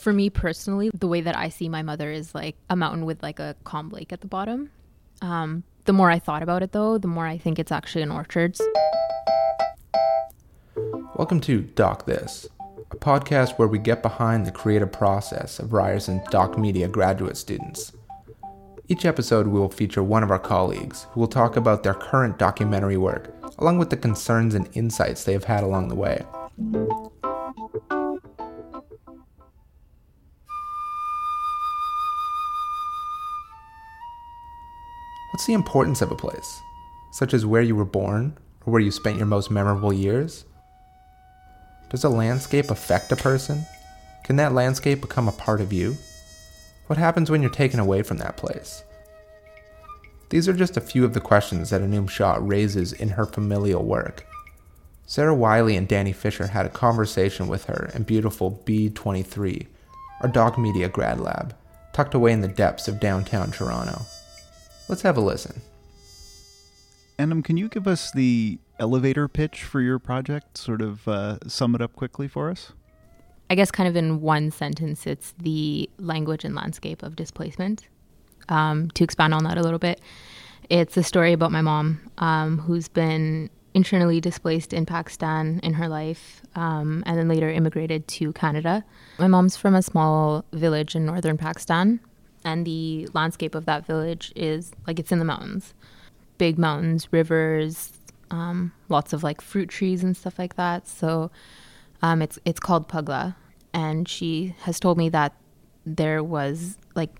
For me personally, the way that I see my mother is like a mountain with like a calm lake at the bottom. Um, the more I thought about it though, the more I think it's actually an orchards. Welcome to Doc This, a podcast where we get behind the creative process of Ryerson Doc Media graduate students. Each episode, we will feature one of our colleagues who will talk about their current documentary work, along with the concerns and insights they have had along the way. What's the importance of a place, such as where you were born or where you spent your most memorable years? Does a landscape affect a person? Can that landscape become a part of you? What happens when you're taken away from that place? These are just a few of the questions that Anum Shah raises in her familial work. Sarah Wiley and Danny Fisher had a conversation with her in beautiful B23, our Doc Media grad lab, tucked away in the depths of downtown Toronto. Let's have a listen. Anum, can you give us the elevator pitch for your project? Sort of uh, sum it up quickly for us? I guess, kind of in one sentence, it's the language and landscape of displacement. Um, to expand on that a little bit, it's a story about my mom um, who's been internally displaced in Pakistan in her life um, and then later immigrated to Canada. My mom's from a small village in northern Pakistan, and the landscape of that village is like it's in the mountains. Big mountains, rivers, um, lots of like fruit trees and stuff like that. So um, it's it's called Pugla, and she has told me that there was like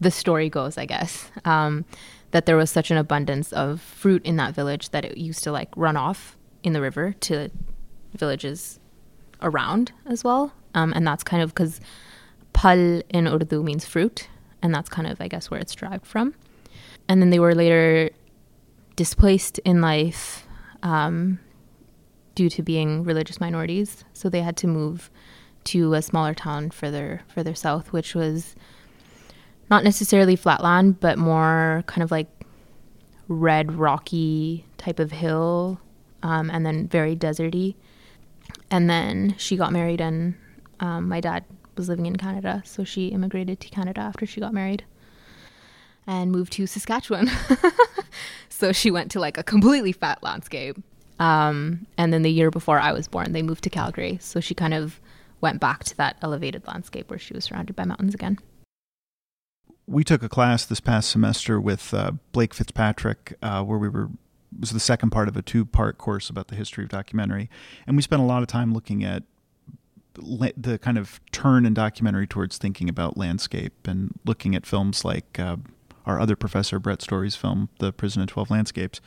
the story goes, I guess, um, that there was such an abundance of fruit in that village that it used to like run off in the river to villages around as well, um, and that's kind of because pal in Urdu means fruit, and that's kind of I guess where it's derived from. And then they were later displaced in life um, due to being religious minorities. So they had to move to a smaller town further further south, which was not necessarily flatland, but more kind of like red rocky type of hill, um, and then very deserty. And then she got married, and um, my dad was living in Canada, so she immigrated to Canada after she got married and moved to Saskatchewan. so she went to like a completely fat landscape. Um, and then the year before I was born, they moved to Calgary. So she kind of went back to that elevated landscape where she was surrounded by mountains again. We took a class this past semester with uh, Blake Fitzpatrick, uh, where we were was the second part of a two part course about the history of documentary, and we spent a lot of time looking at the kind of turn in documentary towards thinking about landscape and looking at films like uh, our other professor, Brett Story's film, The Prison in 12 Landscapes.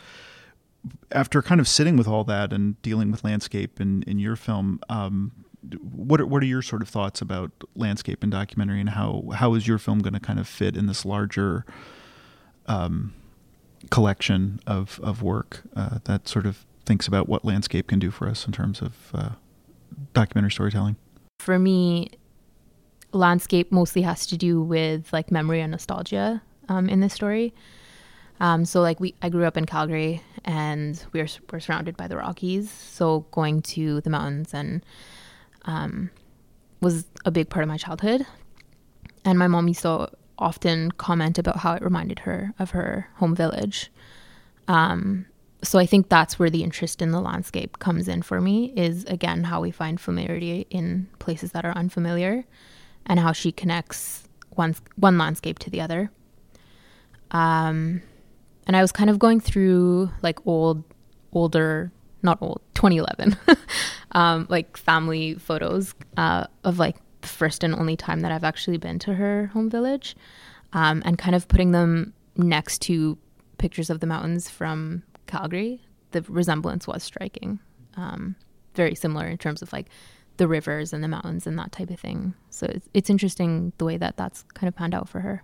After kind of sitting with all that and dealing with landscape in, in your film, um, what are, what are your sort of thoughts about landscape and documentary, and how how is your film going to kind of fit in this larger um, collection of of work uh, that sort of thinks about what landscape can do for us in terms of uh, documentary storytelling? For me, landscape mostly has to do with like memory and nostalgia um, in this story. Um, so like we, I grew up in Calgary, and we are we're surrounded by the Rockies. So going to the mountains and um, was a big part of my childhood. And my mom used to often comment about how it reminded her of her home village. Um, so I think that's where the interest in the landscape comes in for me. Is again how we find familiarity in places that are unfamiliar, and how she connects one one landscape to the other. Um, and I was kind of going through like old, older, not old, 2011, um, like family photos uh, of like the first and only time that I've actually been to her home village, um, and kind of putting them next to pictures of the mountains from Calgary. The resemblance was striking, um, very similar in terms of like the rivers and the mountains and that type of thing. So it's, it's interesting the way that that's kind of panned out for her.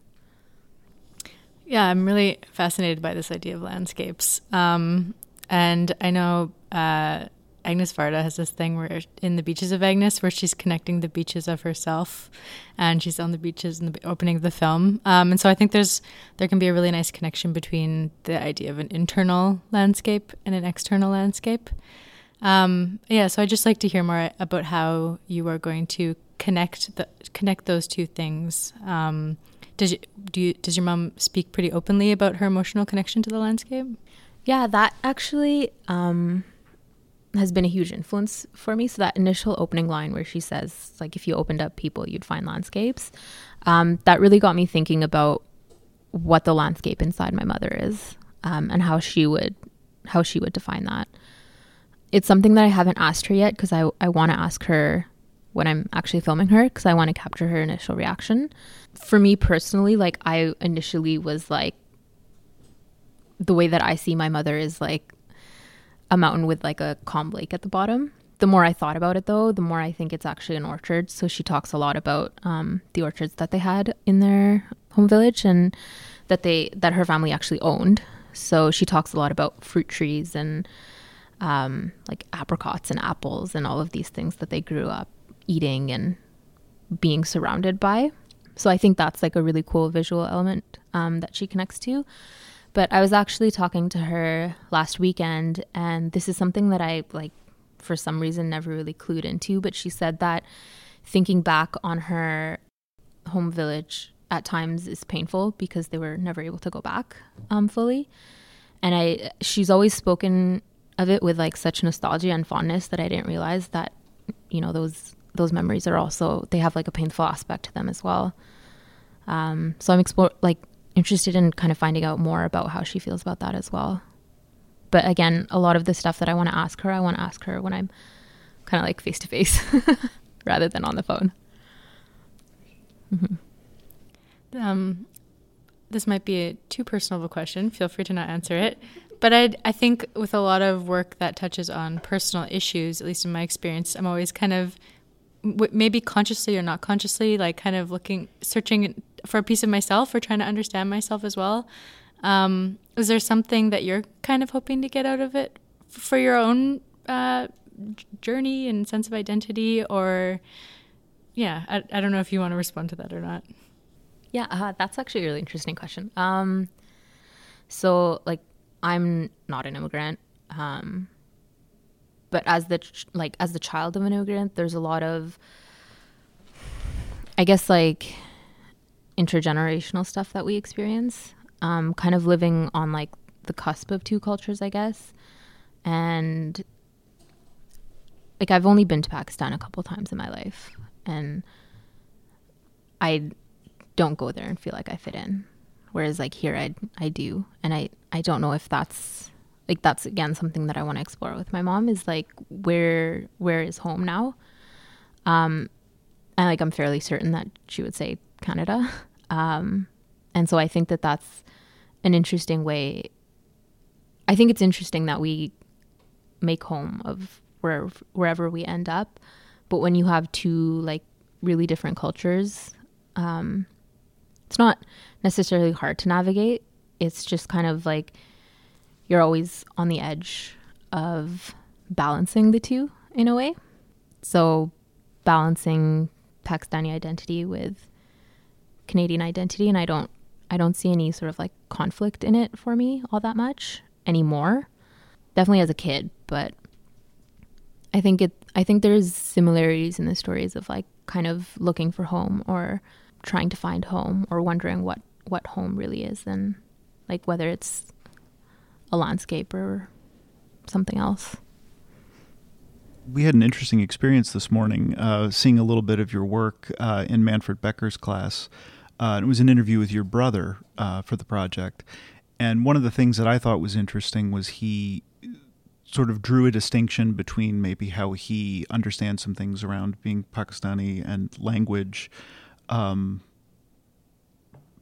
Yeah, I'm really fascinated by this idea of landscapes. Um, and I know uh, Agnes Varda has this thing where in the beaches of Agnes, where she's connecting the beaches of herself, and she's on the beaches in the opening of the film. Um, and so I think there's there can be a really nice connection between the idea of an internal landscape and an external landscape. Um, yeah, so I'd just like to hear more about how you are going to connect the connect those two things. Um, does you, do you, does your mom speak pretty openly about her emotional connection to the landscape? Yeah, that actually um, has been a huge influence for me. So that initial opening line where she says, like, if you opened up people, you'd find landscapes. Um, that really got me thinking about what the landscape inside my mother is um, and how she would how she would define that. It's something that I haven't asked her yet because I, I want to ask her when I'm actually filming her because I want to capture her initial reaction. For me personally, like I initially was like the way that I see my mother is like a mountain with like a calm lake at the bottom. The more I thought about it though, the more I think it's actually an orchard. So she talks a lot about um, the orchards that they had in their home village and that they that her family actually owned. So she talks a lot about fruit trees and um, like apricots and apples and all of these things that they grew up eating and being surrounded by. So I think that's like a really cool visual element um, that she connects to. But I was actually talking to her last weekend, and this is something that I like for some reason never really clued into. But she said that thinking back on her home village at times is painful because they were never able to go back um, fully. And I, she's always spoken of it with like such nostalgia and fondness that I didn't realize that, you know, those those memories are also they have like a painful aspect to them as well. Um, so I'm explore like interested in kind of finding out more about how she feels about that as well. But again, a lot of the stuff that I want to ask her, I want to ask her when I'm kind of like face to face rather than on the phone. Mm-hmm. Um, this might be a too personal of a question. Feel free to not answer it. But I, I think with a lot of work that touches on personal issues, at least in my experience, I'm always kind of maybe consciously or not consciously, like kind of looking, searching for a piece of myself or trying to understand myself as well. Um, is there something that you're kind of hoping to get out of it for your own uh, journey and sense of identity? Or, yeah, I, I don't know if you want to respond to that or not. Yeah, uh, that's actually a really interesting question. Um, so, like, I'm not an immigrant. Um, but as the ch- like as the child of an immigrant there's a lot of i guess like intergenerational stuff that we experience um, kind of living on like the cusp of two cultures i guess and like i've only been to pakistan a couple times in my life and i don't go there and feel like i fit in whereas like here i i do and i i don't know if that's like that's again something that I want to explore with my mom is like where where is home now? Um and like I'm fairly certain that she would say Canada. Um and so I think that that's an interesting way I think it's interesting that we make home of where wherever we end up. But when you have two like really different cultures, um, it's not necessarily hard to navigate. It's just kind of like you're always on the edge of balancing the two in a way. So, balancing Pakistani identity with Canadian identity, and I don't, I don't see any sort of like conflict in it for me all that much anymore. Definitely as a kid, but I think it, I think there's similarities in the stories of like kind of looking for home or trying to find home or wondering what what home really is and like whether it's a landscape or something else. We had an interesting experience this morning, uh, seeing a little bit of your work uh, in Manfred Becker's class. Uh, it was an interview with your brother uh, for the project. And one of the things that I thought was interesting was he sort of drew a distinction between maybe how he understands some things around being Pakistani and language, um,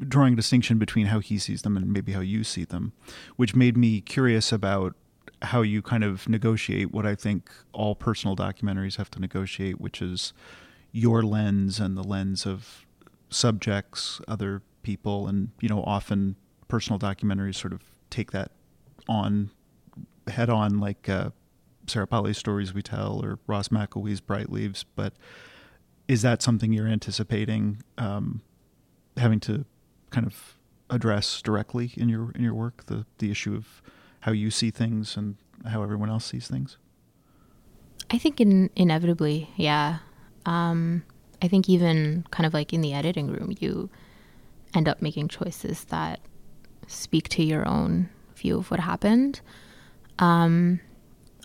drawing a distinction between how he sees them and maybe how you see them, which made me curious about how you kind of negotiate what I think all personal documentaries have to negotiate, which is your lens and the lens of subjects, other people, and you know often personal documentaries sort of take that on head on, like uh, Sarah Polley's stories we tell or Ross McElwee's Bright Leaves. But is that something you're anticipating um, having to kind of address directly in your in your work the the issue of how you see things and how everyone else sees things? I think in, inevitably, yeah. Um, I think even kind of like in the editing room, you end up making choices that speak to your own view of what happened. Um,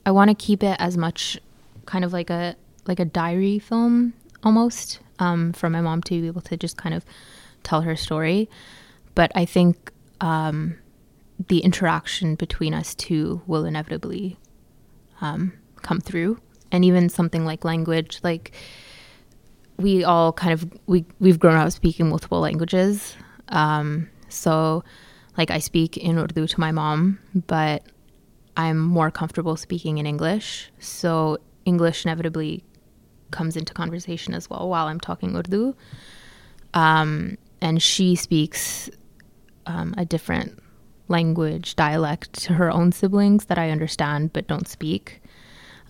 I want to keep it as much kind of like a like a diary film almost um, for my mom to be able to just kind of tell her story. But I think um, the interaction between us two will inevitably um, come through, and even something like language, like we all kind of we we've grown up speaking multiple languages. Um, so, like I speak in Urdu to my mom, but I'm more comfortable speaking in English. So English inevitably comes into conversation as well while I'm talking Urdu. Um, and she speaks um, a different language, dialect to her own siblings that I understand but don't speak.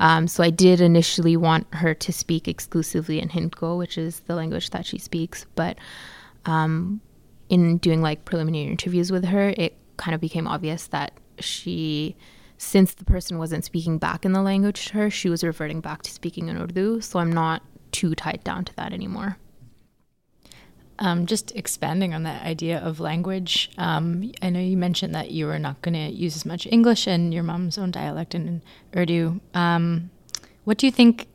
Um, so I did initially want her to speak exclusively in Hindko, which is the language that she speaks. But um, in doing like preliminary interviews with her, it kind of became obvious that she since the person wasn't speaking back in the language to her, she was reverting back to speaking in Urdu. So I'm not too tied down to that anymore. Um, just expanding on that idea of language, um, I know you mentioned that you were not going to use as much English and your mom's own dialect in Urdu. Um, what do you think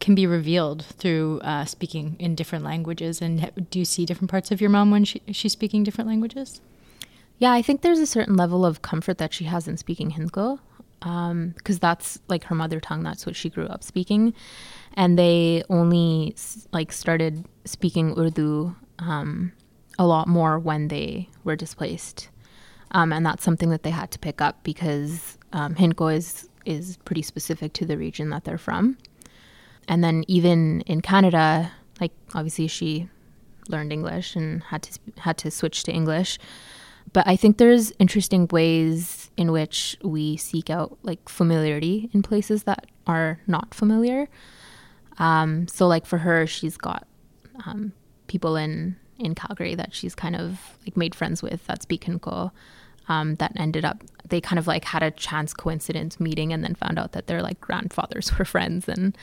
can be revealed through uh, speaking in different languages? And do you see different parts of your mom when she, she's speaking different languages? Yeah, I think there's a certain level of comfort that she has in speaking Hindko because um, that's like her mother tongue. That's what she grew up speaking, and they only like started speaking Urdu um, a lot more when they were displaced, um, and that's something that they had to pick up because um, Hindko is is pretty specific to the region that they're from, and then even in Canada, like obviously she learned English and had to had to switch to English. But I think there's interesting ways in which we seek out like familiarity in places that are not familiar. Um, so like for her, she's got um, people in in Calgary that she's kind of like made friends with that speak Hindko. Um, that ended up they kind of like had a chance coincidence meeting and then found out that their like grandfathers were friends and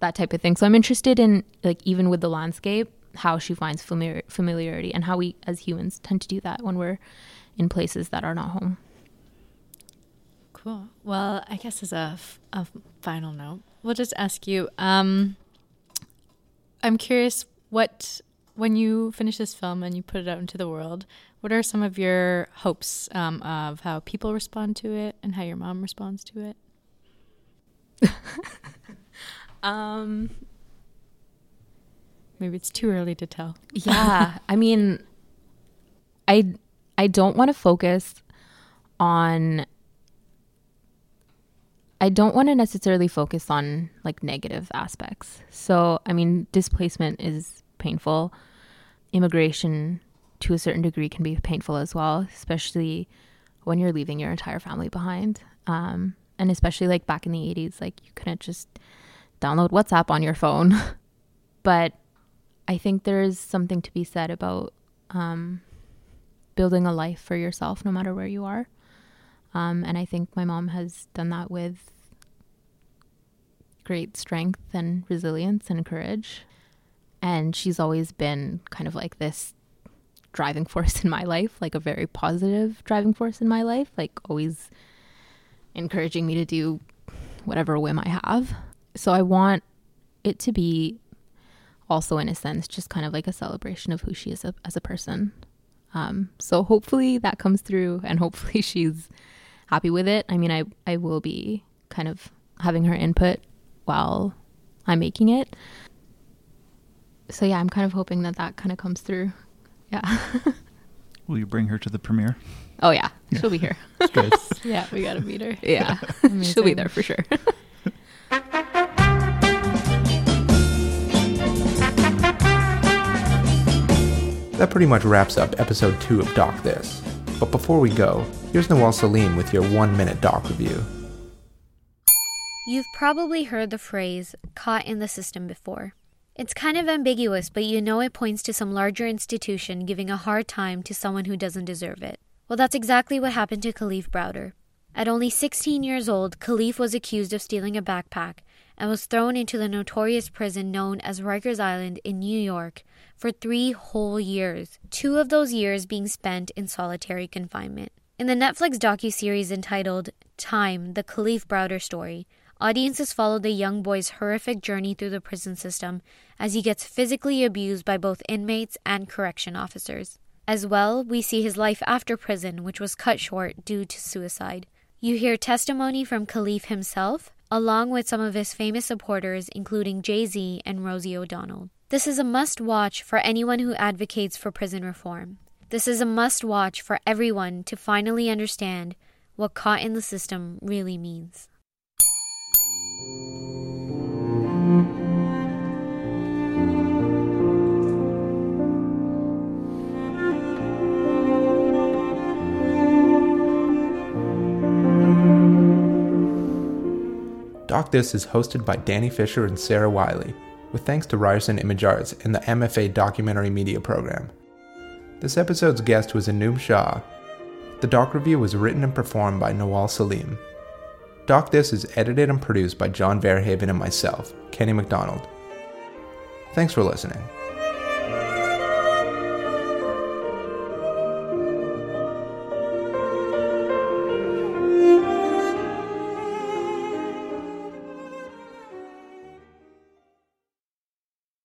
that type of thing. So I'm interested in like even with the landscape how she finds familiar, familiarity and how we as humans tend to do that when we're in places that are not home. Cool. Well, I guess as a, f- a final note, we'll just ask you. Um, I'm curious what when you finish this film and you put it out into the world, what are some of your hopes um, of how people respond to it and how your mom responds to it? um, Maybe it's too early to tell. Yeah. I mean, I I don't want to focus on I don't want to necessarily focus on like negative aspects. So, I mean, displacement is painful. Immigration to a certain degree can be painful as well, especially when you're leaving your entire family behind. Um, and especially like back in the 80s, like you couldn't just download WhatsApp on your phone. but I think there's something to be said about um, building a life for yourself no matter where you are. Um, and I think my mom has done that with great strength and resilience and courage. And she's always been kind of like this driving force in my life, like a very positive driving force in my life, like always encouraging me to do whatever whim I have. So I want it to be also in a sense just kind of like a celebration of who she is as a person. Um, so hopefully that comes through and hopefully she's happy with it. I mean i, I will be kind of having her input while i'm making it so yeah i'm kind of hoping that that kind of comes through. Yeah. Will you bring her to the premiere? Oh yeah, yeah. she'll be here. Yeah we gotta meet her. Yeah. She'll be there for sure. That pretty much wraps up episode 2 of Doc This. But before we go, here's Nawal Salim with your one minute doc review. You've probably heard the phrase caught in the system before. It's kind of ambiguous, but you know it points to some larger institution giving a hard time to someone who doesn't deserve it. Well, that's exactly what happened to Kalief Browder. At only 16 years old, Kalief was accused of stealing a backpack and was thrown into the notorious prison known as Rikers Island in New York for three whole years, two of those years being spent in solitary confinement. In the Netflix docuseries entitled Time, the Kalief Browder Story, audiences follow the young boy's horrific journey through the prison system as he gets physically abused by both inmates and correction officers. As well, we see his life after prison, which was cut short due to suicide. You hear testimony from Kalief himself, along with some of his famous supporters, including Jay Z and Rosie O'Donnell. This is a must watch for anyone who advocates for prison reform. This is a must watch for everyone to finally understand what caught in the system really means. Doc This is hosted by Danny Fisher and Sarah Wiley, with thanks to Ryerson Image Arts and the MFA Documentary Media Program. This episode's guest was Anum Shah. The Doc Review was written and performed by Nawal Salim. Doc This is edited and produced by John Verhaven and myself, Kenny McDonald. Thanks for listening.